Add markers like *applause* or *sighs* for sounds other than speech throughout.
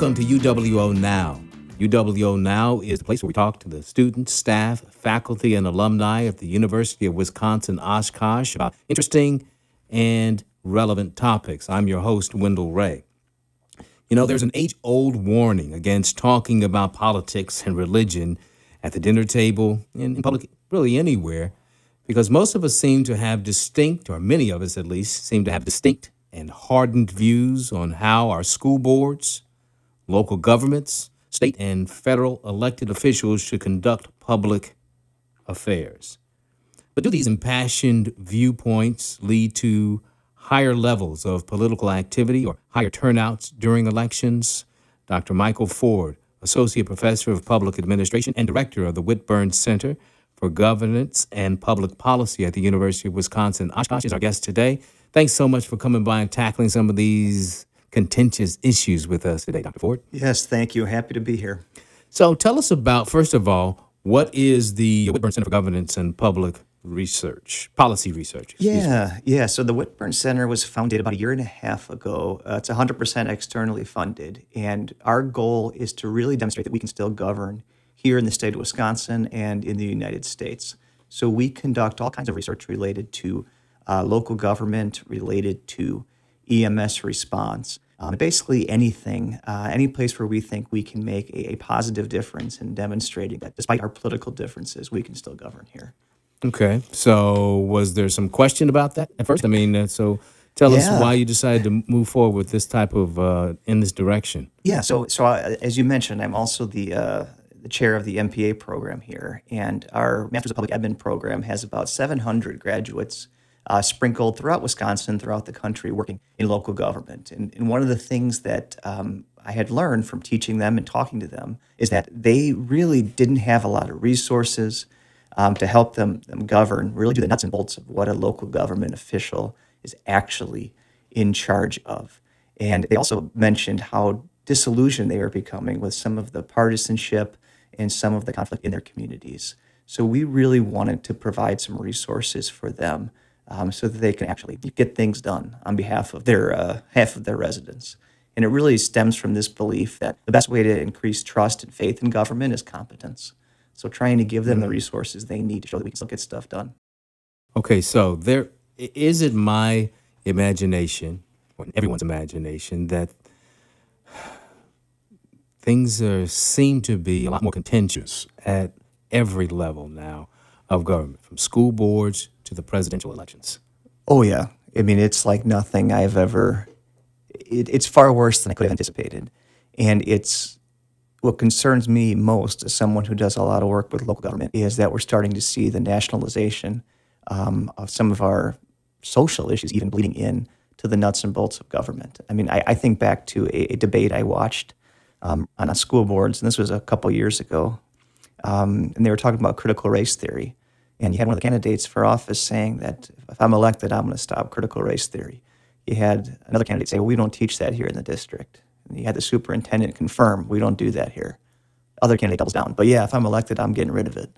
Welcome to UWO Now. UWO Now is the place where we talk to the students, staff, faculty, and alumni of the University of Wisconsin Oshkosh about interesting and relevant topics. I'm your host, Wendell Ray. You know, there's an age old warning against talking about politics and religion at the dinner table, and in public, really anywhere, because most of us seem to have distinct, or many of us at least, seem to have distinct and hardened views on how our school boards, local governments, state and federal elected officials should conduct public affairs. But do these impassioned viewpoints lead to higher levels of political activity or higher turnouts during elections? Dr. Michael Ford, Associate Professor of Public Administration and Director of the Whitburn Center for Governance and Public Policy at the University of Wisconsin Oshkosh, is our guest today. Thanks so much for coming by and tackling some of these contentious issues with us today, Dr. Ford. Yes, thank you. Happy to be here. So tell us about, first of all, what is the Whitburn Center for Governance and Public Research, Policy Research? excuse me. Yeah, yeah. So the Whitburn Center was founded about a year and a half ago. Uh, it's 100% externally funded. And our goal is to really demonstrate that we can still govern here in the state of Wisconsin and in the United States. So we conduct all kinds of research related to uh, local government, related to EMS response, um, basically anything, uh, any place where we think we can make a, a positive difference in demonstrating that despite our political differences, we can still govern here. Okay. So was there some question about that at first? I mean, uh, so tell us why you decided to move forward with this type of, uh, in this direction. Yeah, so so uh, as you mentioned, I'm also the uh, the chair of the MPA program here, and our Masters of Public Admin program has about 700 graduates uh, sprinkled throughout Wisconsin, throughout the country, working in local government. And, and one of the things that um, I had learned from teaching them and talking to them is that they really didn't have a lot of resources um, to help them, them govern, really do the nuts and bolts of what a local government official is actually in charge of. And they also mentioned how disillusioned they are becoming with some of the partisanship and some of the conflict in their communities. So we really wanted to provide some resources for them um, so that they can actually get things done on behalf of their uh, half of their residents. And it really stems from this belief that the best way to increase trust and faith in government is competence. So trying to give them the resources they need to show that we can still get stuff done. Okay. So there, i- it my imagination, or everyone's imagination, that *sighs* things are, seem to be a lot more contentious at every level now of government, from school boards to the presidential elections? Oh yeah, I mean it's like nothing I've ever. It, it's far worse than I could have anticipated, and it's what concerns me most as someone who does a lot of work with local government is that we're starting to see the nationalization um, of some of our social issues, even bleeding in to the nuts and bolts of government. I mean, I, I think back to a, a debate I watched um, on a school boards, and this was a couple years ago, um, and they were talking about critical race theory. And you had one of the candidates for office saying that if I'm elected, I'm going to stop critical race theory. You had another candidate say, well, we don't teach that here in the district. And you had the superintendent confirm, we don't do that here. Other candidate doubles down. But yeah, if I'm elected, I'm getting rid of it.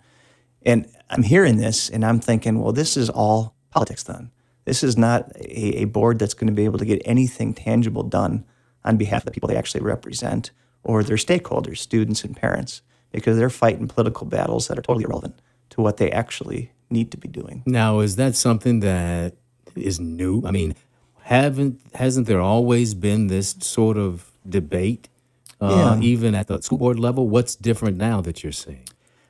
And I'm hearing this and I'm thinking, well, this is all politics then. This is not a, a board that's going to be able to get anything tangible done on behalf of the people they actually represent or their stakeholders, students and parents, because they're fighting political battles that are totally irrelevant to what they actually need to be doing. Now, is that something that is new? I mean, haven't hasn't there always been this sort of debate, uh, Yeah. even at the school board level? What's different now that you're seeing?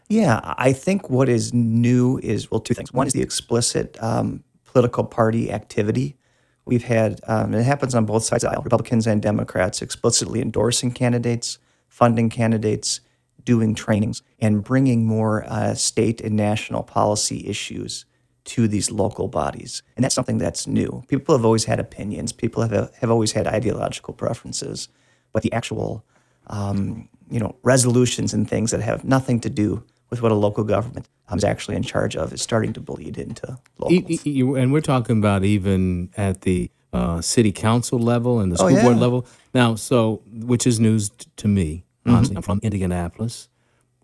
Yeah, I think what is new is well, two things. One is the explicit um, political party activity. We've had, um, it happens on both sides of the aisle, Republicans and Democrats explicitly endorsing candidates, funding candidates, doing trainings, and bringing more uh, state and national policy issues to these local bodies. And that's something that's new. People have always had opinions, people have, have always had ideological preferences, but the actual um, you know, resolutions and things that have nothing to do with what a local government um, is actually in charge of is starting to bleed into local. E- and we're talking about even at the uh, city council level and the school board yeah. level. Now, so which is news to me. Honestly, I'm from Indianapolis,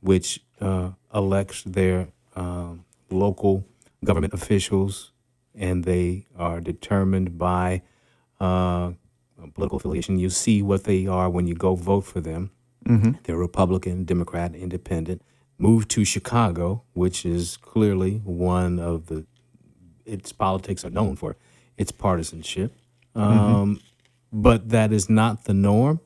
which uh, elects their um, local government officials, and they are determined by uh, political affiliation. You see what they are when you go vote for them. They're Republican, Democrat, Independent. Move to Chicago, which is clearly one of the its politics are known for its partisanship. Um, But that is not the norm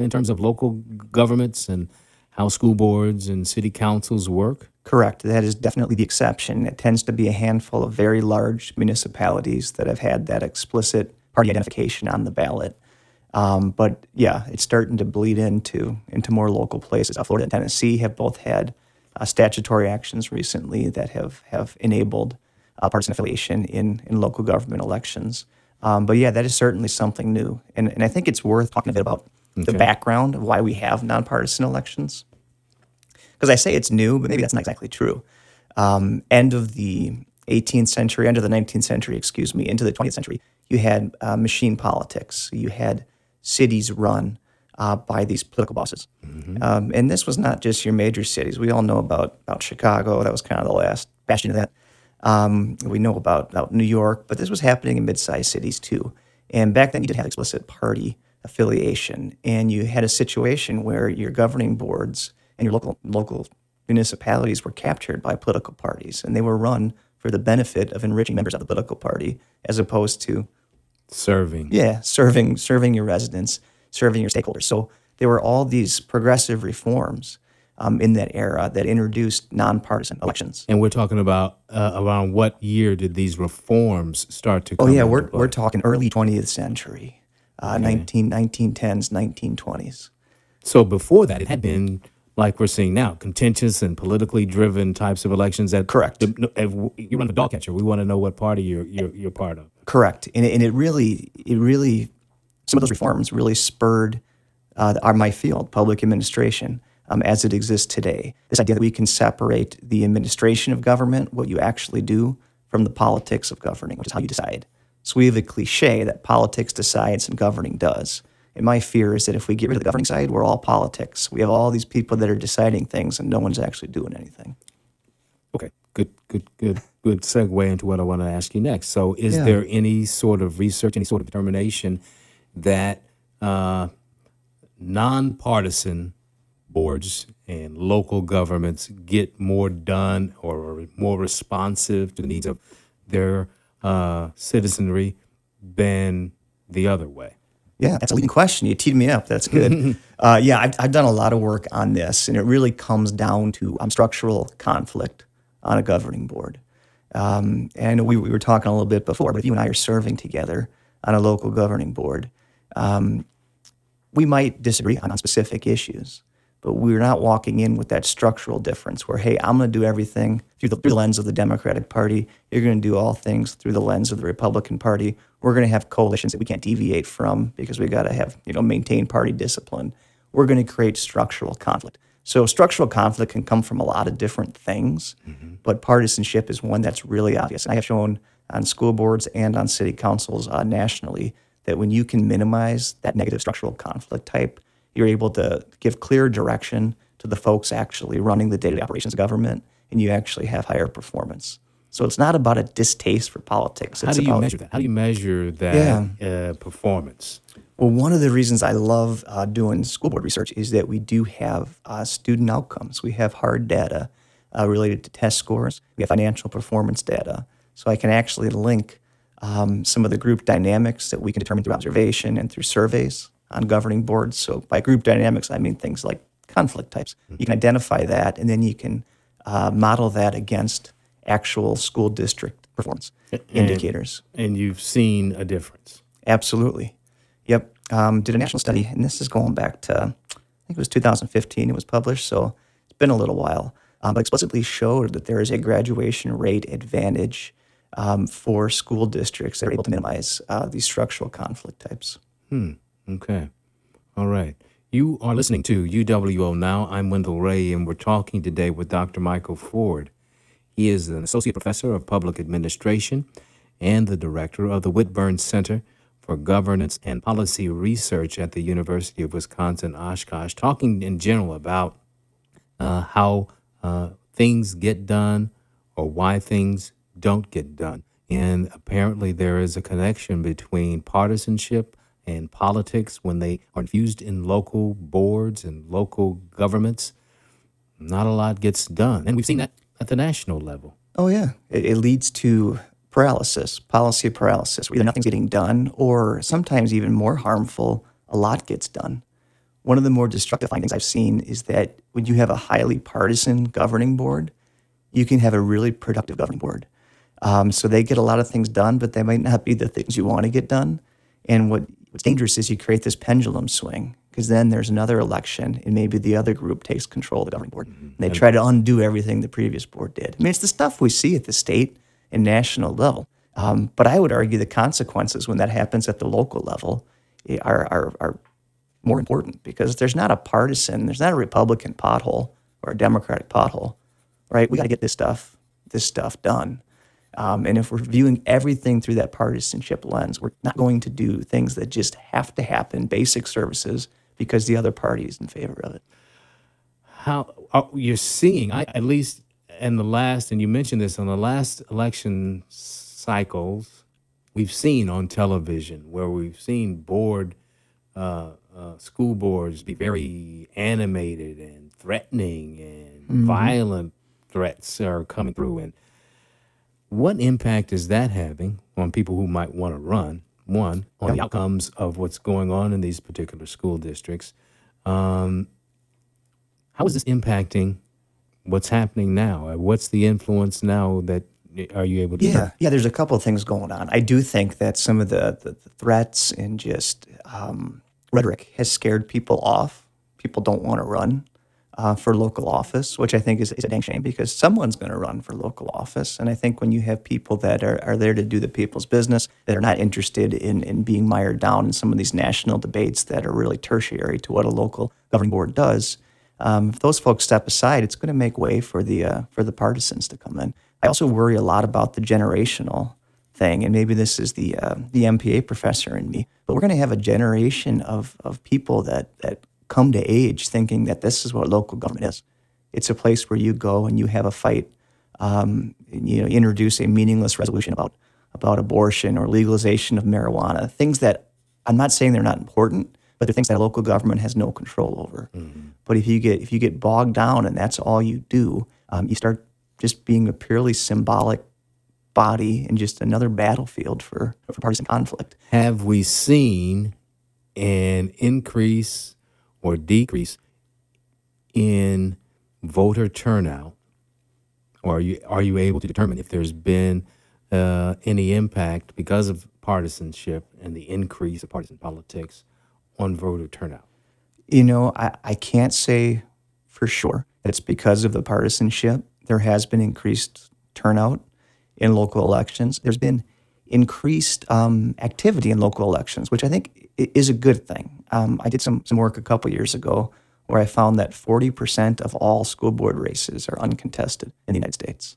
in terms of local governments and how school boards and city councils work. Correct. That is definitely the exception. It tends to be a handful of very large municipalities that have had that explicit party identification on the ballot. Um, but yeah, it's starting to bleed into into more local places. Uh, Florida and Tennessee have both had uh, statutory actions recently that have have enabled uh, partisan affiliation in in local government elections. Um, but yeah, that is certainly something new, and and I think it's worth talking a bit about the Okay. background of why we have nonpartisan elections because I say it's new, but maybe that's not exactly true. Um, end of the 18th century, end of the 19th century, excuse me, into the 20th century, you had uh, machine politics. You had cities run uh, by these political bosses. Um, and this was not just your major cities. We all know about, about Chicago. That was kind of the last bastion of that. Um, we know about, about New York, but this was happening in mid-sized cities too. And back then, you didn't have explicit party affiliation, and you had a situation where your governing boards and your local local municipalities were captured by political parties, and they were run for the benefit of enriching members of the political party, as opposed to Serving. yeah, serving serving your residents, serving your stakeholders. So there were all these progressive reforms um, in that era that introduced nonpartisan elections. And we're talking about uh, around what year did these reforms start to come? Oh yeah, we're we're talking early 20th century, uh, 19, 1910s, 1920s. So before that, it had been like we're seeing now, contentious and politically driven types of elections. That Correct. the- you run a dog catcher. We want to know what party you're you're, you're part of. Correct, and it, and it really, it really, some of those reforms really spurred uh, our my field, public administration, um, as it exists today. This idea that we can separate the administration of government, what you actually do, from the politics of governing, which is how you decide. So we have a cliche that politics decides and governing does. And my fear is that if we get rid of the governing side, we're all politics. We have all these people that are deciding things, and no one's actually doing anything. Okay, good, good, good, good segue into what I want to ask you next. So, is Yeah. there any sort of research, any sort of determination that uh, nonpartisan boards and local governments get more done or more responsive to the needs of their uh, citizenry than the other way? Yeah, that's a leading question. You teed me up. That's good. *laughs* uh, yeah, I've, I've done a lot of work on this, and it really comes down to um, structural conflict on a governing board. Um, and I know we, we were talking a little bit before, but if you and I are serving together on a local governing board, um, we might disagree on, on specific issues, but we're not walking in with that structural difference where, hey, I'm going to do everything through the, lens of the Democratic Party. You're going to do all things through the lens of the Republican Party. We're going to have coalitions that we can't deviate from because we've got to have, you know, maintain party discipline. We're going to create structural conflict. So structural conflict can come from a lot of different things, but partisanship is one that's really obvious. And I have shown on school boards and on city councils uh, nationally that when you can minimize that negative structural conflict type, you're able to give clear direction to the folks actually running the day-to-day operations of government, and you actually have higher performance. So it's not about a distaste for politics. How It's do you about, measure that? How do you measure that uh, performance? Well, one of the reasons I love uh, doing school board research is that we do have uh, student outcomes. We have hard data uh, related to test scores. We have financial performance data. So I can actually link um, some of the group dynamics that we can determine through observation and through surveys on governing boards. So by group dynamics, I mean things like conflict types. You can identify that, and then you can uh, model that against actual school district performance indicators. And you've seen a difference. Absolutely. Yep. Um, did a national study, and this is going back to, I think it was 2015 it was published, so it's been a little while, um, but explicitly showed that there is a graduation rate advantage um, for school districts that are able to minimize uh, these structural conflict types. Okay. All right. You are listening to UWO Now. I'm Wendell Ray, and we're talking today with Dr. Michael Ford. He is an associate professor of public administration and the director of the Whitburn Center for Governance and Policy Research at the University of Wisconsin Oshkosh, talking in general about uh, how uh, things get done or why things don't get done. And apparently, there is a connection between partisanship and politics when they are infused in local boards and local governments, not a lot gets done. And we've seen that at the national level. Oh, yeah. It, it leads to paralysis, policy paralysis, where either nothing's getting done or sometimes even more harmful, a lot gets done. One of the more destructive findings I've seen is that when you have a highly partisan governing board, you can have a really productive governing board. Um, so they get a lot of things done, but they might not be the things you want to get done. And what, what's dangerous is you create this pendulum swing because then there's another election and maybe the other group takes control of the governing board. And they try to undo everything the previous board did. I mean, it's the stuff we see at the state and national level. Um, but I would argue the consequences when that happens at the local level eh, are, are, are more important because there's not a partisan, there's not a Republican pothole or a Democratic pothole, right? We got to get this stuff, this stuff done. Um, and if we're viewing everything through that partisanship lens, we're not going to do things that just have to happen, basic services, because the other party is in favor of it. How are, you're seeing, I, at least in the last, and you mentioned this on the last election cycles, we've seen on television where we've seen board, uh, uh, school boards be very animated and threatening and violent threats are coming through. And what impact is that having on people who might want to run? One, on the outcomes of what's going on in these particular school districts. Um, how is this impacting what's happening now? Uh, What's the influence now that are you able to? Yeah, yeah. There's a couple of things going on. I do think that some of the, the, the threats and just um, rhetoric has scared people off. People don't want to run uh, for local office, which I think is, is a dang shame because someone's going to run for local office. And I think when you have people that are, are there to do the people's business, that are not interested in, in being mired down in some of these national debates that are really tertiary to what a local governing board does, um, if those folks step aside, it's going to make way for the uh, for the partisans to come in. I also worry a lot about the generational thing, and maybe this is the uh, the MPA professor in me, but we're going to have a generation of of people that that come to age thinking that this is what local government is. It's a place where you go and you have a fight, um, you know, introduce a meaningless resolution about about abortion or legalization of marijuana, things that I'm not saying they're not important, but they're things that a local government has no control over. But if you get if you get bogged down and that's all you do, um, you start just being a purely symbolic body and just another battlefield for, for partisan conflict. Have we seen an increase or decrease in voter turnout? Or are you are you able to determine if there's been uh, any impact because of partisanship and the increase of partisan politics on voter turnout? You know, I, I can't say for sure it's because of the partisanship. There has been increased turnout in local elections. There's been increased um, activity in local elections, which I think is a good thing. Um, I did some, some work a couple years ago where I found that 40% of all school board races are uncontested in the United States,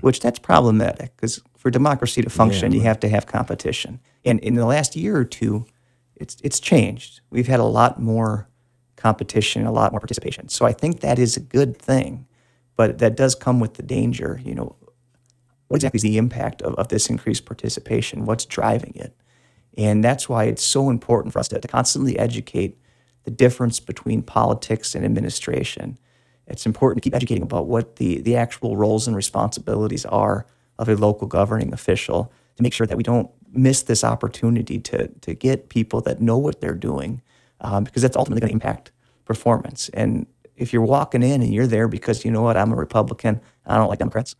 which that's problematic because for democracy to function, you have to have competition. And in the last year or two, it's it's changed. We've had a lot more competition, a lot more participation. So I think that is a good thing, but that does come with the danger. You know, what exactly is the impact of, of this increased participation? What's driving it? And that's why it's so important for us to, to constantly educate the difference between politics and administration. It's important to keep educating about what the, the actual roles and responsibilities are of a local governing official to make sure that we don't miss this opportunity to, to get people that know what they're doing, um, because that's ultimately going to impact performance. And if you're walking in and you're there because you know what, I'm a Republican, I don't like Democrats,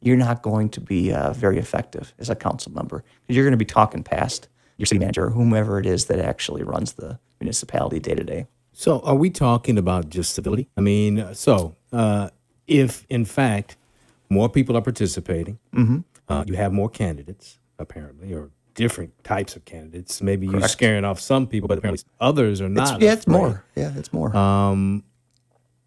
you're not going to be uh, very effective as a council member because you're going to be talking past your city manager or whomever it is that actually runs the municipality day to day. So, are we talking about just civility? I mean, so uh, if in fact more people are participating, uh, you have more candidates apparently, or different types of candidates. Maybe you're scaring off some people, but apparently others are not. yeah, it's more. Yeah, it's more.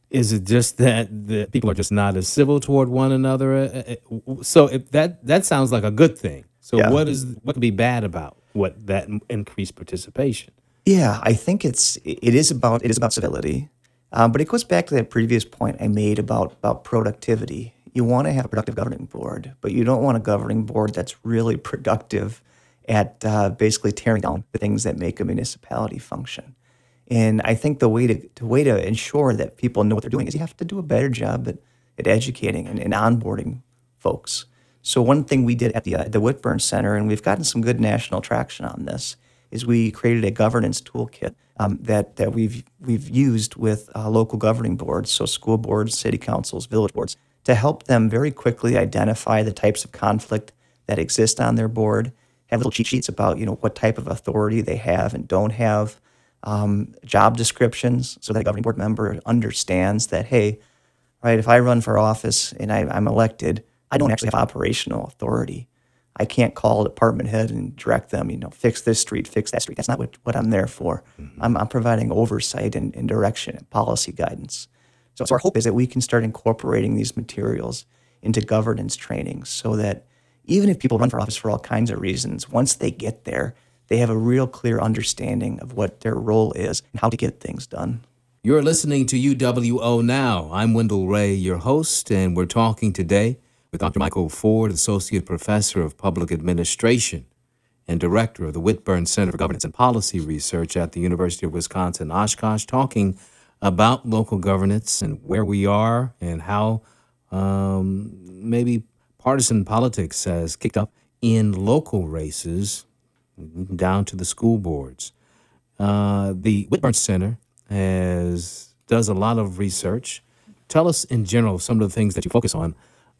Is it just that the people are just not as civil toward one another? Uh, uh, So, if that that sounds like a good thing. So, Yeah. what is what could be bad about what that increased participation? Yeah, I think it's it is about it is about civility, um, but it goes back to that previous point I made about about productivity. You want to have a productive governing board, but you don't want a governing board that's really productive at uh, basically tearing down the things that make a municipality function. And I think the way to the way to ensure that people know what they're doing is you have to do a better job at, at educating and, and onboarding folks. So one thing we did at the uh, the Whitburn Center, and we've gotten some good national traction on this, is we created a governance toolkit um, that that we've we've used with uh, local governing boards, so school boards, city councils, village boards, to help them very quickly identify the types of conflict that exist on their board. Have little cheat sheets about you know what type of authority they have and don't have um, job descriptions so that a governing board member understands that, hey, right, if I run for office and I, I'm elected, I don't actually have operational authority. I can't call a department head and direct them, you know, fix this street, fix that street. That's not what, what I'm there for. Mm-hmm. I'm, I'm, providing oversight and, and, direction and policy guidance. So, so our hope is that we can start incorporating these materials into governance training so that even if people run for office for all kinds of reasons, once they get there, they have a real clear understanding of what their role is and how to get things done. You're listening to UWO Now. I'm Wendell Ray, your host, and we're talking today with Dr. Michael Ford, Associate Professor of Public Administration and Director of the Whitburn Center for Governance and Policy Research at the University of Wisconsin Oshkosh, talking about local governance and where we are and how um, maybe partisan politics has kicked up in local races down to the school boards. Uh, the Whitburn Center has does a lot of research. Tell us in general some of the things that you focus on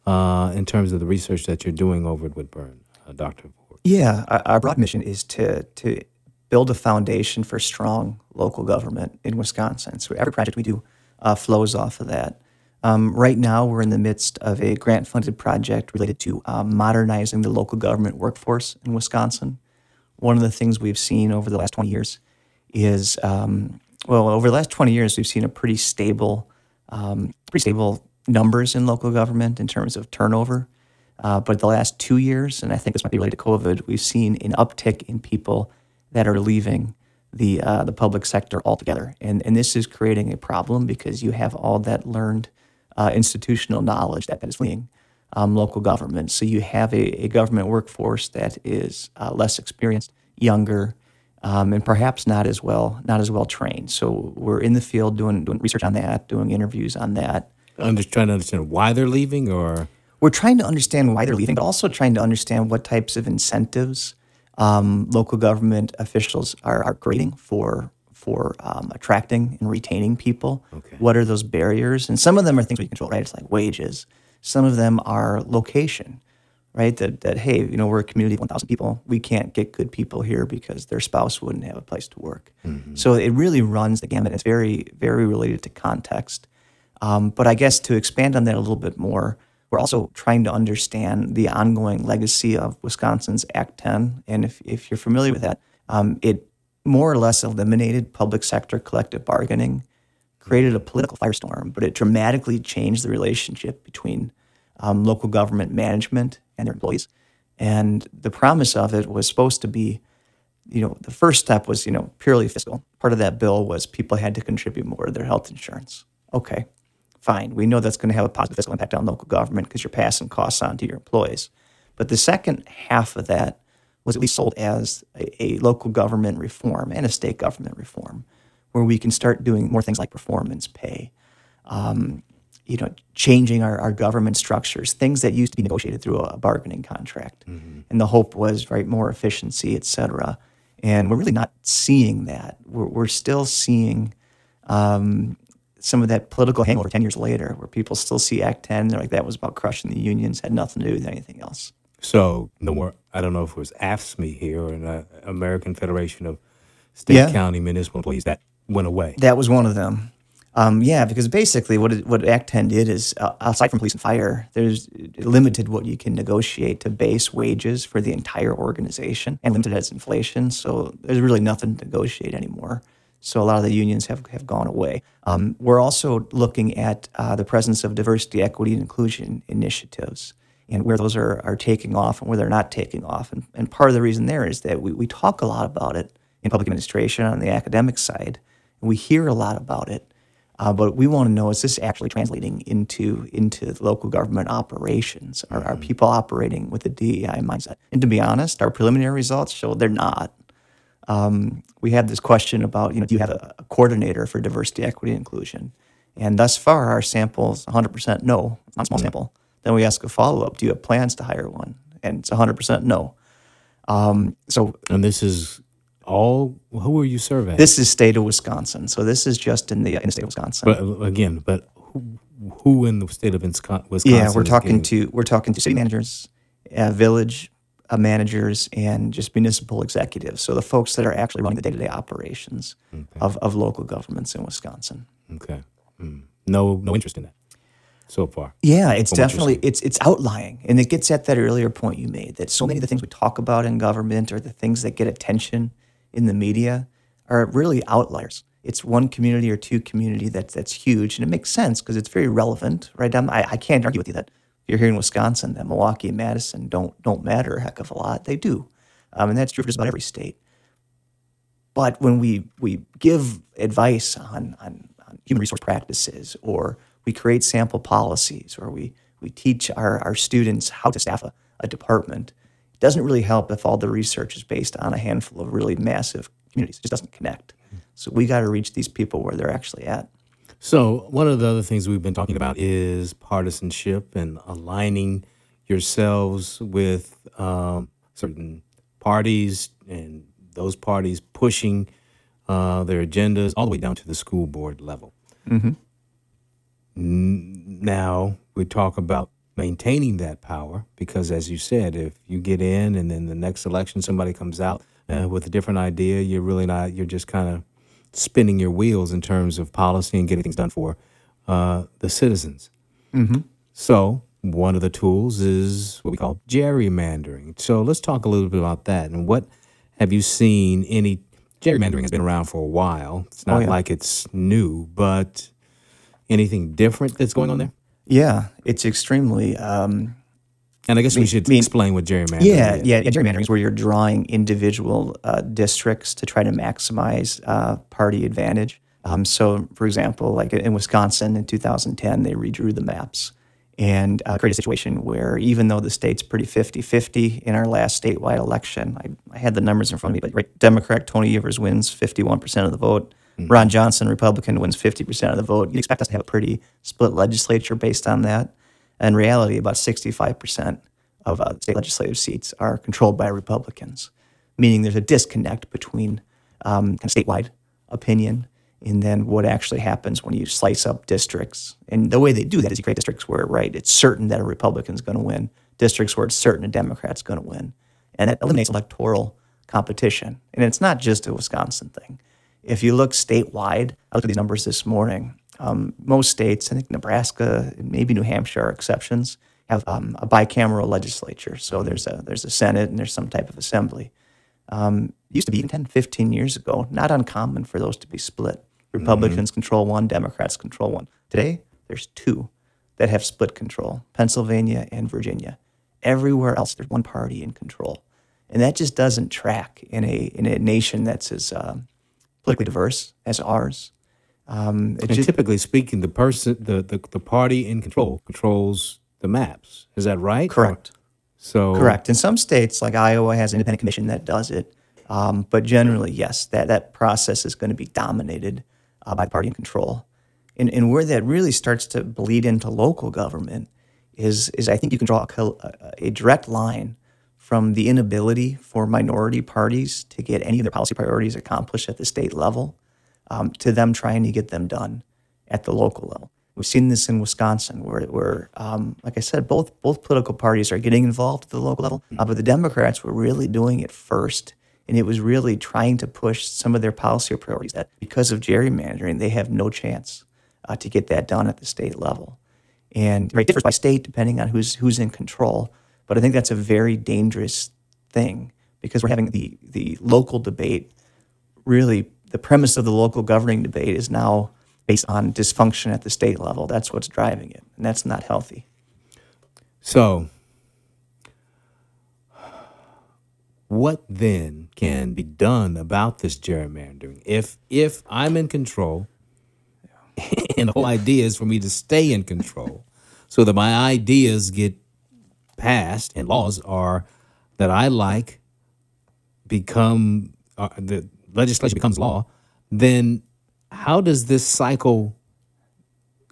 uh, in terms of the research that you're doing over at Whitburn, uh, Dr. Ford. Yeah, our broad mission is to to build a foundation for strong local government in Wisconsin. So every project we do uh, flows off of that. Um, right now, we're in the midst of a grant funded project related to um, modernizing the local government workforce in Wisconsin one of the things we've seen over the last 20 years is, um, well, over the last 20 years, we've seen a pretty stable, um, pretty stable numbers in local government in terms of turnover. Uh, but the last two years, and I think this might be related to COVID, we've seen an uptick in people that are leaving the uh, the public sector altogether, and and this is creating a problem because you have all that learned uh, institutional knowledge that, that is fleeing um, local government. So you have a, a government workforce that is uh, less experienced, younger, um, and perhaps not as well not as well trained. So we're in the field doing doing research on that, doing interviews on that. I'm just trying to understand why they're leaving, or we're trying to understand why they're leaving, but also trying to understand what types of incentives um, local government officials are, are creating for for um, attracting and retaining people. Okay. What are those barriers? And some of them are things we control, right? It's like wages. Some of them are location, right? That, that hey, you know, we're a community of 1,000 people. We can't get good people here because their spouse wouldn't have a place to work. Mm-hmm. So it really runs the gamut. It's very, very related to context. Um, but I guess to expand on that a little bit more, we're also trying to understand the ongoing legacy of Wisconsin's Act 10. And if, if you're familiar with that, um, it more or less eliminated public sector collective bargaining created a political firestorm, but it dramatically changed the relationship between um, local government management and their employees. And the promise of it was supposed to be, you know, the first step was, you know, purely fiscal. Part of that bill was people had to contribute more to their health insurance. Okay, fine. We know that's going to have a positive fiscal impact on local government because you're passing costs on to your employees. But the second half of that was at least sold as a, a local government reform and a state government reform where we can start doing more things like performance pay, um, you know, changing our, our government structures, things that used to be negotiated through a bargaining contract. Mm-hmm. And the hope was, right, more efficiency, et cetera. And we're really not seeing that. We're, we're still seeing um, some of that political hangover 10 years later, where people still see Act 10, they're like, that was about crushing the unions, had nothing to do with anything else. So, no more, I don't know if it was AFSCME here or the American Federation of State, yeah. County, Municipal Employees, that went away. That was one of them. Um, yeah, because basically what it, what Act 10 did is, uh, aside from police and fire, there's limited what you can negotiate to base wages for the entire organization and limited as inflation. So there's really nothing to negotiate anymore. So a lot of the unions have, have gone away. Um, we're also looking at uh, the presence of diversity, equity, and inclusion initiatives and where those are, are taking off and where they're not taking off. And, and part of the reason there is that we, we talk a lot about it in public administration on the academic side, and we hear a lot about it. Uh, but we want to know is this actually translating into into local government operations? Are, are people operating with a DEI mindset? And to be honest, our preliminary results show they're not. Um, we had this question about, you know, do you have a, a coordinator for diversity, equity, inclusion? And thus far, our sample is 100% no, not small sample. Then we ask a follow up, do you have plans to hire one? And it's 100% no. Um, so And this is all, who are you surveying? this is state of Wisconsin. So this is just in the, in the state of Wisconsin. but again, but who, who in the state of Wisconsin? Wisconsin yeah, we're talking to we're talking to city managers, uh, village uh, managers, and just municipal executives. So the folks that are actually running the day to day operations of, of local governments in Wisconsin. Okay. Hmm. No, no interest in that so far. Yeah, it's definitely it's it's outlying, and it gets at that earlier point you made that so many of the things we talk about in government or the things that get attention in the media are really outliers. It's one community or two community that's that's huge, and it makes sense because it's very relevant, right? I'm, I I can't argue with you that you're here in Wisconsin that Milwaukee and Madison don't don't matter a heck of a lot. They do, um, and that's true for just about every state. But when we, we give advice on, on, on human resource practices, or we create sample policies, or we, we teach our, our students how to staff a, a department, it doesn't really help if all the research is based on a handful of really massive communities. It just doesn't connect. So we got to reach these people where they're actually at. So, one of the other things we've been talking about is partisanship and aligning yourselves with um, certain parties and those parties pushing uh, their agendas all the way down to the school board level. N- Now, we talk about maintaining that power because, as you said, if you get in and then the next election somebody comes out uh, with a different idea, you're really not, you're just kind of spinning your wheels in terms of policy and getting things done for uh, the citizens. So, one of the tools is what we call gerrymandering. So, let's talk a little bit about that. And what have you seen? Any gerrymandering has been around for a while. It's not yeah. like it's new, but anything different that's going on there? Yeah, it's extremely um, And I guess we should mean- explain what gerrymandering Yeah, is. yeah, yeah. Gerrymandering is where you're drawing individual uh, districts to try to maximize uh, party advantage. Um, so, for example, like in Wisconsin in 2010, they redrew the maps and uh, created a situation where even though the state's pretty 50 50 in our last statewide election, I, I had the numbers in front of me, but right, Democrat Tony Evers wins 51% of the vote. Ron Johnson, Republican, wins 50% of the vote. You'd expect us to have a pretty split legislature based on that. In reality, about 65% of uh, state legislative seats are controlled by Republicans, meaning there's a disconnect between um, kind of statewide opinion and then what actually happens when you slice up districts. And the way they do that is you create districts where, right, it's certain that a Republican's going to win, districts where it's certain a Democrat's going to win. And it eliminates electoral competition. And it's not just a Wisconsin thing. If you look statewide, I looked at these numbers this morning. Um, most states, I think Nebraska, and maybe New Hampshire are exceptions, have um, a bicameral legislature. So there's a there's a Senate and there's some type of assembly. Um, it used to be even 10, 15 years ago, not uncommon for those to be split. Republicans control one, Democrats control one. Today, there's two that have split control Pennsylvania and Virginia. Everywhere else, there's one party in control. And that just doesn't track in a, in a nation that's as um, politically diverse as ours. Um, it And just, typically speaking, the person, the, the, the party in control controls the maps. Is that right? correct. So Correct. In some states, like Iowa, has an independent commission that does it. Um, but generally, yes, that, that process is going to be dominated uh, by party in control. And, and where that really starts to bleed into local government is, is I think you can draw a, a direct line from the inability for minority parties to get any of their policy priorities accomplished at the state level um, to them trying to get them done at the local level. We've seen this in Wisconsin, where, where um, like I said, both both political parties are getting involved at the local level, uh, but the Democrats were really doing it first, and it was really trying to push some of their policy priorities that, because of gerrymandering, they have no chance uh, to get that done at the state level. And it differs by state depending on who's who's in control. But I think that's a very dangerous thing because we're having the the local debate really the premise of the local governing debate is now based on dysfunction at the state level. That's what's driving it, and that's not healthy. So, what then can be done about this gerrymandering? If if I'm in control *laughs* and the whole idea is for me to stay in control so that my ideas get passed and laws are that I like become uh, the legislation becomes law, then how does this cycle?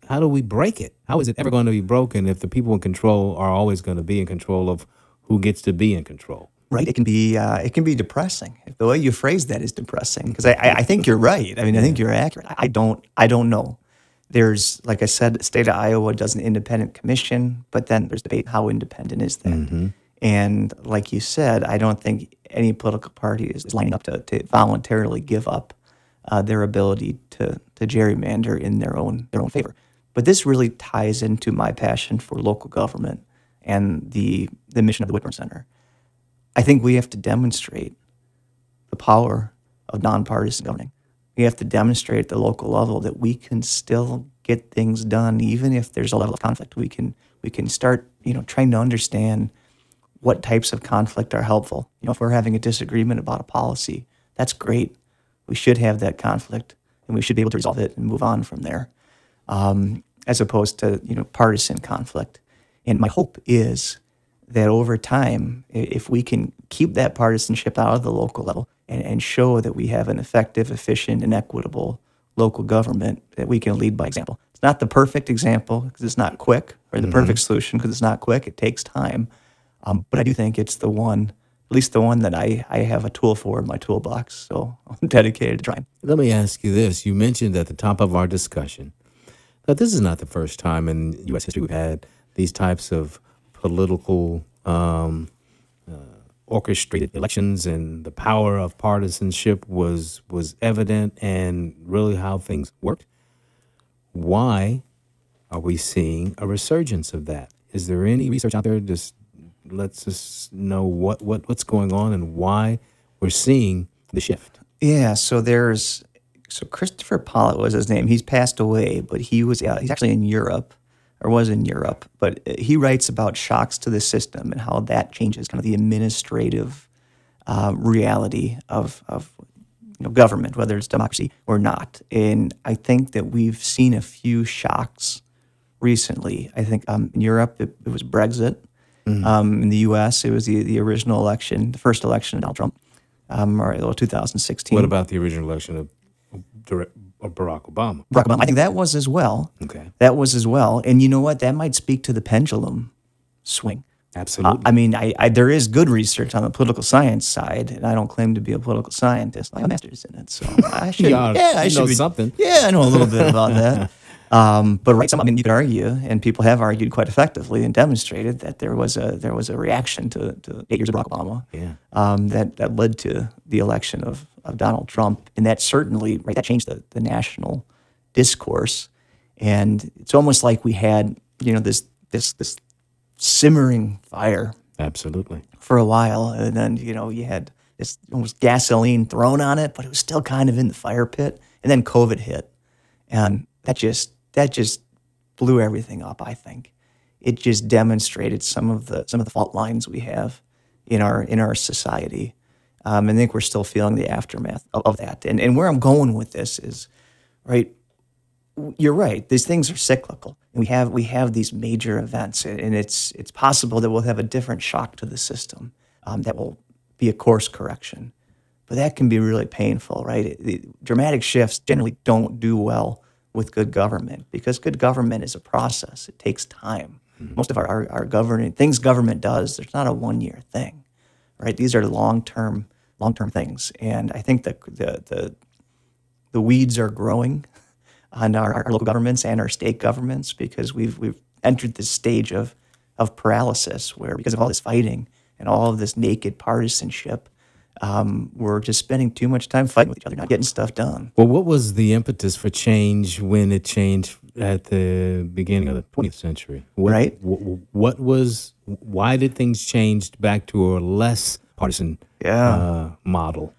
How do we break it? How is it ever going to be broken if the people in control are always going to be in control of who gets to be in control? right? It can be uh, it can be depressing. The way you phrase that is depressing because I, I, I think you're right. I mean, I think you're accurate. I don't I don't know. There's like I said, state of Iowa does an independent commission, but then there's debate how independent is that. And like you said, I don't think any political party is lining up to, to voluntarily give up uh, their ability to to gerrymander in their own their own favor. But this really ties into my passion for local government and the the mission of the Whitburn Center. I think we have to demonstrate the power of nonpartisan governing. We have to demonstrate at the local level that we can still get things done, even if there's a level of conflict. We can we can start, you know, trying to understand what types of conflict are helpful. You know, if we're having a disagreement about a policy, that's great. We should have that conflict, and we should be able to resolve it and move on from there, um, as opposed to you know partisan conflict. And my hope is that over time, if we can keep that partisanship out of the local level and, and show that we have an effective, efficient, and equitable local government, that we can lead by example. It's not the perfect example because it's not quick, or the perfect solution because it's not quick. It takes time. Um, but I do think it's the one, at least the one that I, I have a tool for in my toolbox. So *laughs* I'm dedicated to trying. Let me ask you this. You mentioned at the top of our discussion that this is not the first time in U.S. history we've had these types of political um, uh, orchestrated elections, and the power of partisanship was was evident, and really how things worked. Why are we seeing a resurgence of that? Is there any research out there just lets us know what, what what's going on and why we're seeing the shift? Yeah, so there's so Christopher Pollitt was his name. He's passed away, but he was uh, he's actually in Europe or was in Europe. But uh, he writes about shocks to the system and how that changes kind of the administrative uh, reality of of you know, government, whether it's democracy or not. And I think that we've seen a few shocks recently. I think um, in Europe it, it was Brexit. Um, in the U.S., it was the, the original election, the first election of Donald Trump, um, or well, 2016. What about the original election of, of Barack Obama? Barack Obama. I think that was as well. Okay, That was as well. And you know what? That might speak to the pendulum swing. Uh, absolutely. I mean, I, I there is good research on the political science side, and I don't claim to be a political scientist. I have a master's in it, so I *laughs* should. Yeah, yeah, I should know be, something. Yeah, I know a little bit about that. *laughs* Um, but right, some, I mean, you could argue, and people have argued quite effectively and demonstrated that there was a there was a reaction to, to eight years of Barack Obama yeah. um, that that led to the election of, of Donald Trump, and that certainly right that changed the, the national discourse, and it's almost like we had you know this this this simmering fire Absolutely. for a while, and then you know you had this almost gasoline thrown on it, but it was still kind of in the fire pit, and then COVID hit, and that just that just blew everything up. I think it just demonstrated some of the some of the fault lines we have in our in our society. Um, I think we're still feeling the aftermath of, of that. And and where I'm going with this is, right, you're right. These things are cyclical. And we have we have these major events, and it's it's possible that we'll have a different shock to the system um, that will be a course correction. But that can be really painful, right? It- dramatic shifts generally don't do well with good government because good government is a process. It takes time. Mm-hmm. Most of our, our, our governing things government does, there's not a one year thing, right? These are long term long term things, and I think that the the the weeds are growing *laughs* on our, our local governments and our state governments because we've we've entered this stage of of paralysis where because of all this fighting and all of this naked partisanship, um, we're just spending too much time fighting with each other, not getting stuff done. Well, what was the impetus for change when it changed at the beginning of the 20th century? What, Right. wh- wh- What was, why did things change back to a less partisan Yeah. uh, model?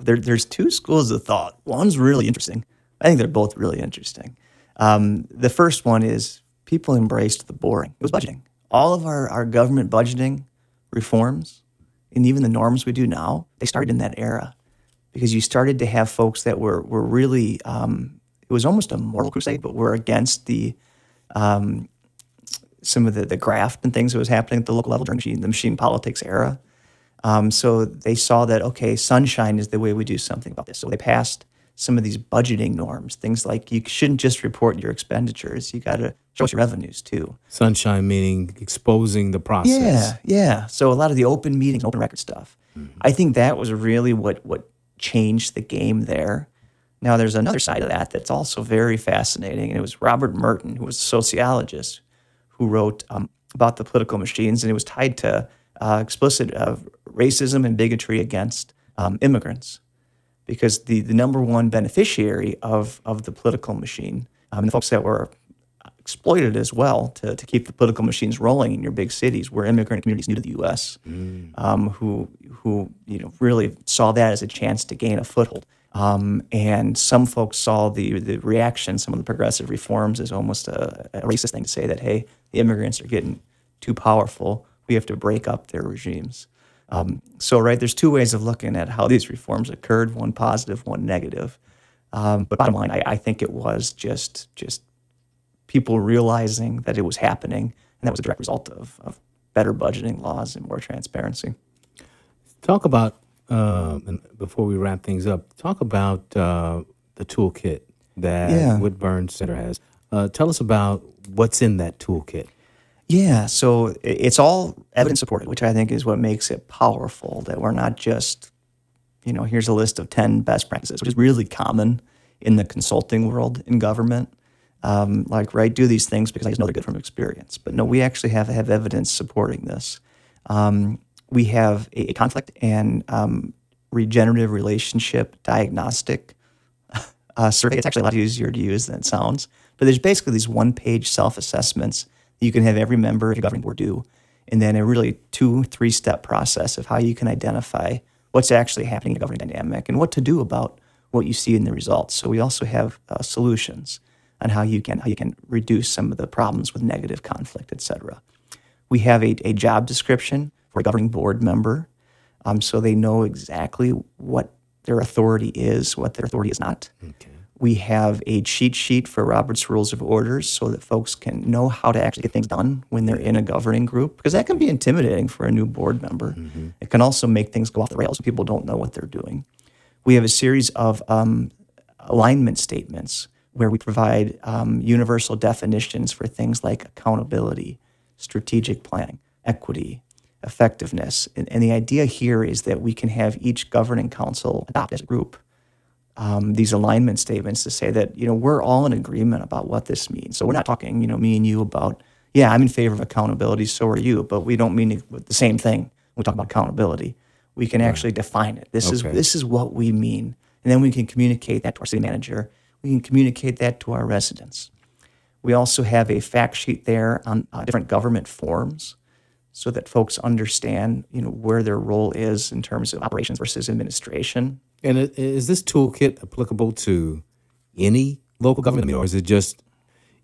there, there's two schools of thought. One's really interesting. I think they're both really interesting. Um, the first one is people embraced the boring. It was budgeting. All of our, our government budgeting reforms and even the norms we do now, they started in that era because you started to have folks that were, were really um, it was almost a moral crusade, but we're against the um, some of the, the graft and things that was happening at the local level during machine, the machine politics era. Um, so they saw that okay, sunshine is the way we do something about this. So they passed some of these budgeting norms, things like you shouldn't just report your expenditures; you got to show us your revenues too. Sunshine meaning exposing the process. Yeah, yeah. So a lot of the open meetings, open record stuff. I think that was really what what changed the game there. Now there's another side of that that's also very fascinating, and it was Robert Merton, who was a sociologist, who wrote um, about the political machines, and it was tied to uh, explicit uh, racism and bigotry against um, immigrants, because the the number one beneficiary of of the political machine um, and the folks that were exploited as well to, to keep the political machines rolling in your big cities where immigrant communities new to the U.S. Um, who who you know really saw that as a chance to gain a foothold. Um, and some folks saw the the reaction, some of the progressive reforms, as almost a, a racist thing to say that hey, the immigrants are getting too powerful. We have to break up their regimes. Um, so right, there's two ways of looking at how these reforms occurred: one positive, one negative. Um, but bottom line, I, I think it was just just people realizing that it was happening, and that was a direct result of, of better budgeting laws and more transparency. Talk about, uh, and before we wrap things up, talk about uh, the toolkit that Yeah. Whitburn Center has. Uh, tell us about what's in that toolkit. Yeah, so it's all evidence supported, which I think is what makes it powerful. That we're not just, you know, here's a list of ten best practices, which is really common in the consulting world in government. Um, like, right, do these things because I just know they're good from experience. But no, we actually have have evidence supporting this. Um, we have a, conflict and um, regenerative relationship diagnostic *laughs* uh, survey. It's actually a lot easier to use than it sounds. But there's basically these one page self assessments you can have every member of your governing board do. And then a really two, three step process of how you can identify what's actually happening in the governing dynamic and what to do about what you see in the results. So we also have uh, solutions on how you can how you can reduce some of the problems with negative conflict, et cetera. We have a, a job description for a governing board member, um, so they know exactly what their authority is, what their authority is not. We have a cheat sheet for Robert's Rules of Orders so that folks can know how to actually get things done when they're in a governing group, because that can be intimidating for a new board member. It can also make things go off the rails when people don't know what they're doing. We have a series of um, alignment statements where we provide um, universal definitions for things like accountability, strategic planning, equity, effectiveness. And, and the idea here is that we can have each governing council adopt as a group um, these alignment statements to say that you know we're all in agreement about what this means. So we're not talking you know me and you about yeah I'm in favor of accountability, so are you, but we don't mean the same thing. when We talk about accountability. We can actually define it. This is this is what we mean, and then we can communicate that to our city manager. We can communicate that to our residents. We also have a fact sheet there on uh, different government forms so that folks understand, you know, where their role is in terms of operations versus administration. And is this toolkit applicable to any local government, or is it just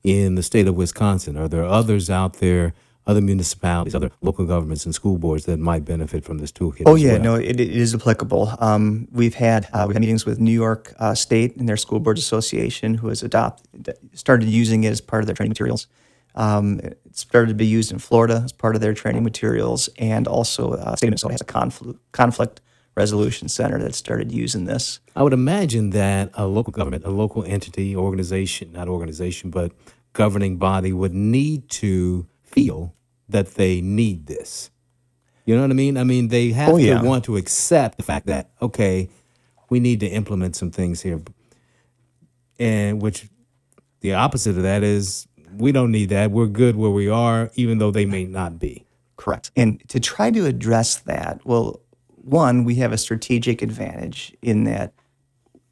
in the state of Wisconsin? Are there others out there, other municipalities, other local governments and school boards that might benefit from this toolkit? Oh yeah, well? no, it, it is applicable. Um, we've had uh, we've had meetings with New York uh, State and their School Boards Association, who has adopted started using it as part of their training materials. Um, it started to be used in Florida as part of their training materials, and also uh, state of Minnesota has a conflict conflict resolution center that started using this. I would imagine that a local government, a local entity, organization, not organization, but governing body would need to feel that they need this. You know what I mean? I mean, they have Oh, yeah. to want to accept the fact that, okay, we need to implement some things here. And which the opposite of that is we don't need that. We're good where we are, even though they may not be. Correct. And to try to address that, well, one, we have a strategic advantage in that,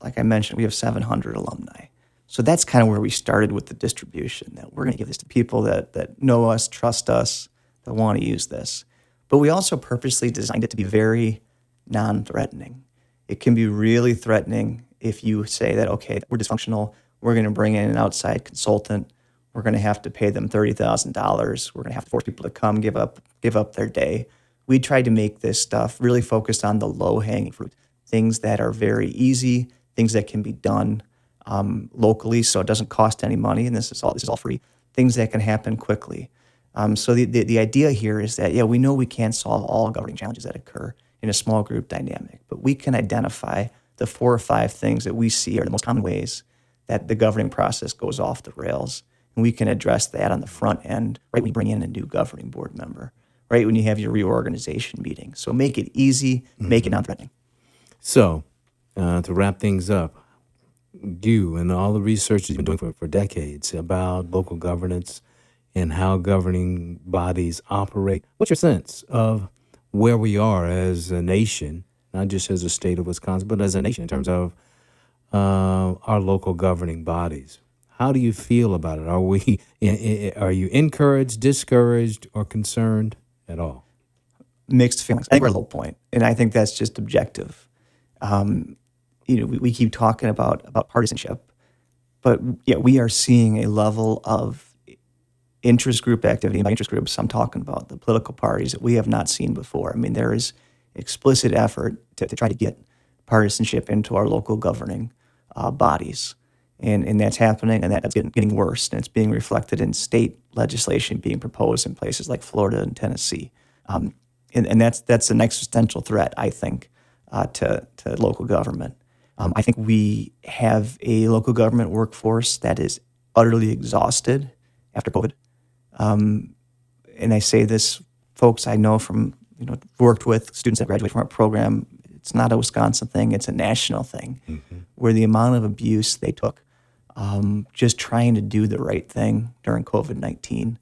like I mentioned, we have 700 alumni. So that's kind of where we started with the distribution that we're going to give this to people that, that know us, trust us, that want to use this. But we also purposely designed it to be very non threatening. It can be really threatening if you say that, okay, we're dysfunctional, we're going to bring in an outside consultant, we're going to have to pay them $30,000, we're going to have to force people to come give up give up their day. We tried to make this stuff really focused on the low hanging fruit, things that are very easy, things that can be done. Um, locally, so it doesn't cost any money, and this is all this is all free. Things that can happen quickly. Um, so the, the the idea here is that yeah, we know we can't solve all governing challenges that occur in a small group dynamic, but we can identify the four or five things that we see are the most common ways that the governing process goes off the rails, and we can address that on the front end right when you bring in a new governing board member, right when you have your reorganization meeting. So make it easy, make it non-threatening. So, uh, to wrap things up, you and all the research you've been doing for, for decades about local governance and how governing bodies operate, what's your sense of where we are as a nation, not just as a state of Wisconsin, but as a nation in terms of uh, our local governing bodies? How do you feel about it? Are we *laughs* are you encouraged, discouraged, or concerned at all? Mixed feelings. I think we're at a low point, and I think that's just objective. Um, you know, we, we keep talking about about partisanship, but yeah, we are seeing a level of interest group activity. By interest groups, I'm talking about the political parties that we have not seen before. I mean, there is explicit effort to, to try to get partisanship into our local governing uh, bodies. And, and that's happening, and that's getting, getting worse. And it's being reflected in state legislation being proposed in places like Florida and Tennessee. Um, and, and that's, that's an existential threat, I think, uh, to, to local government. Um, I think we have a local government workforce that is utterly exhausted after COVID. Um, and I say this, folks I know from, you know, worked with students that graduate from our program. It's not a Wisconsin thing, it's a national thing mm-hmm. where the amount of abuse they took um, just trying to do the right thing during COVID 19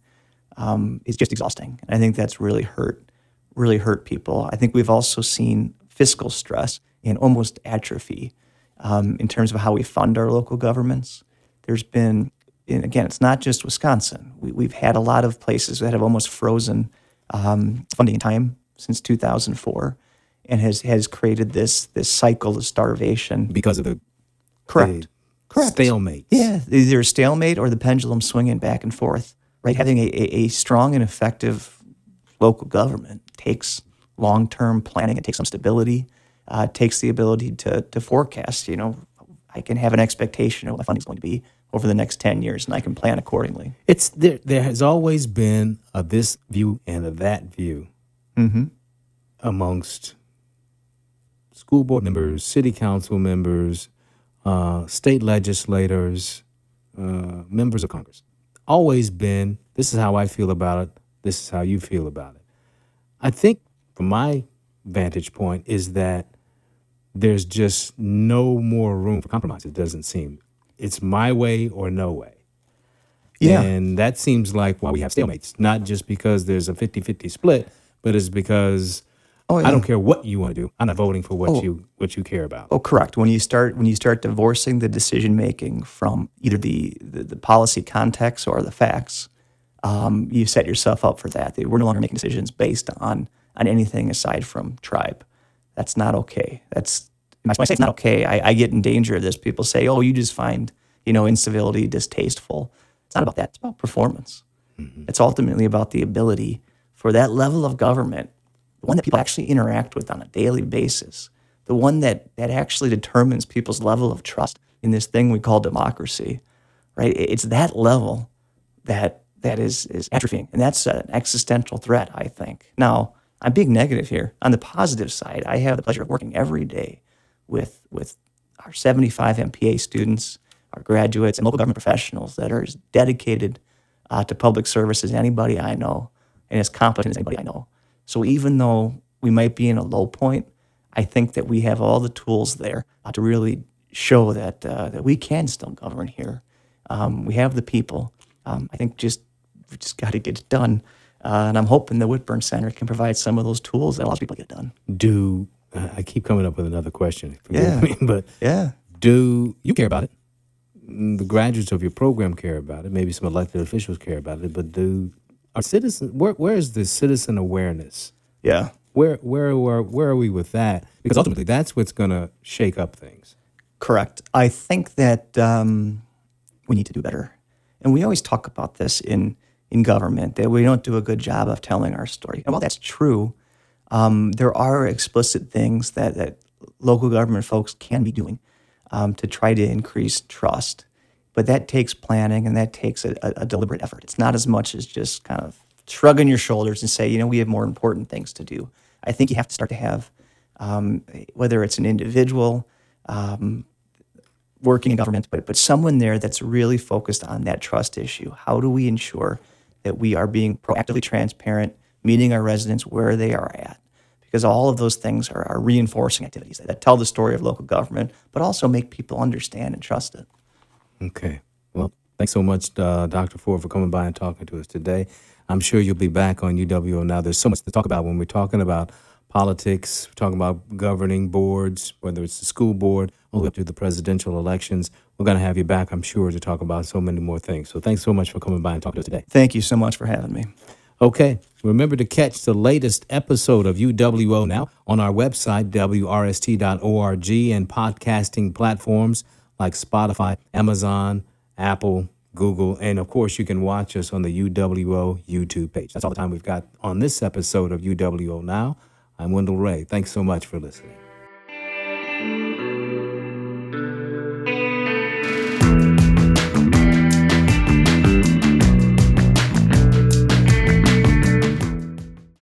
um, is just exhausting. And I think that's really hurt, really hurt people. I think we've also seen fiscal stress and almost atrophy um, in terms of how we fund our local governments. There's been, and again, it's not just Wisconsin. We, have had a lot of places that have almost frozen um, funding time since 2004 and has, has created this, this cycle of starvation. Because of the correct. The correct. stalemate. Yeah, either a stalemate or the pendulum swinging back and forth. Right, having a, a, a strong and effective local government takes long term planning. It takes some stability uh, takes the ability to, to forecast. You know, I can have an expectation of what my funding is going to be over the next 10 years and I can plan accordingly. It's there, there has always been a this view and a that view mm-hmm. amongst school board members, city council members, uh, state legislators, uh, members of Congress. Always been, this is how I feel about it, this is how you feel about it. I think, from my vantage point, is that there's just no more room for compromise. It doesn't seem. It's my way or no way. Yeah. And that seems like why we have stalemates, not just because there's a 50 50 split, but it's because oh, yeah. I don't care what you want to do. I'm not voting for what oh. you what you care about. Oh, correct. When you start when you start divorcing the decision making from either the, the, the policy context or the facts, um, you set yourself up for that. We're no longer making decisions based on on anything aside from tribe. That's not okay. That's when I say it's not okay, I, I get in danger of this. People say, "Oh, you just find you know incivility distasteful." It's not about that. It's about performance. Mm-hmm. It's ultimately about the ability for that level of government, the one that people actually interact with on a daily basis, the one that that actually determines people's level of trust in this thing we call democracy. Right? It's that level that that is is atrophying, and that's an existential threat. I think now I'm being negative here. On the positive side, I have the pleasure of working every day with, with our 75 MPA students, our graduates, and local government professionals that are as dedicated uh, to public service as anybody I know and as competent as anybody I know. So even though we might be in a low point, I think that we have all the tools there uh, to really show that uh, that we can still govern here. Um, we have the people. Um, I think just we just got to get it done. Uh, and I'm hoping the Whitburn Center can provide some of those tools that allows people to get done. Do I keep coming up with another question? yeah, me, but yeah, do you care about it? The graduates of your program care about it. Maybe some elected officials care about it. But do our citizens? Where where is the citizen awareness? Yeah, where where where where are we with that? Because ultimately, that's what's going to shake up things. Correct. I think that um, we need to do better, and we always talk about this in in government that we don't do a good job of telling our story. And while that's true, um, there are explicit things that, that local government folks can be doing. um, to try to increase trust. But that takes planning and that takes a, a, a deliberate effort. It's not as much as just kind of shrugging your shoulders and say, you know, we have more important things to do. I think you have to start to have, um, whether it's an individual um, working in government, but, but someone there that's really focused on that trust issue. How do we ensure that we are being proactively transparent, meeting our residents where they are at? Because all of those things are, are reinforcing activities that tell the story of local government, but also make people understand and trust it. Okay. Well, thanks so much, uh, Dr. Ford, for coming by and talking to us today. I'm sure you'll be back on UWO now. There's so much to talk about when we're talking about politics, we're talking about governing boards, whether it's the school board, all the way up to the presidential elections. We're going to have you back, I'm sure, to talk about so many more things. So thanks so much for coming by and talking to us today. Thank you so much for having me. Okay. Remember to catch the latest episode of UWO now on our website, WRST.org, and podcasting platforms like Spotify, Amazon, Apple, Google, and of course, you can watch us on the UWO YouTube page. That's all the time we've got on this episode of UWO Now. I'm Wendell Ray. Thanks so much for listening.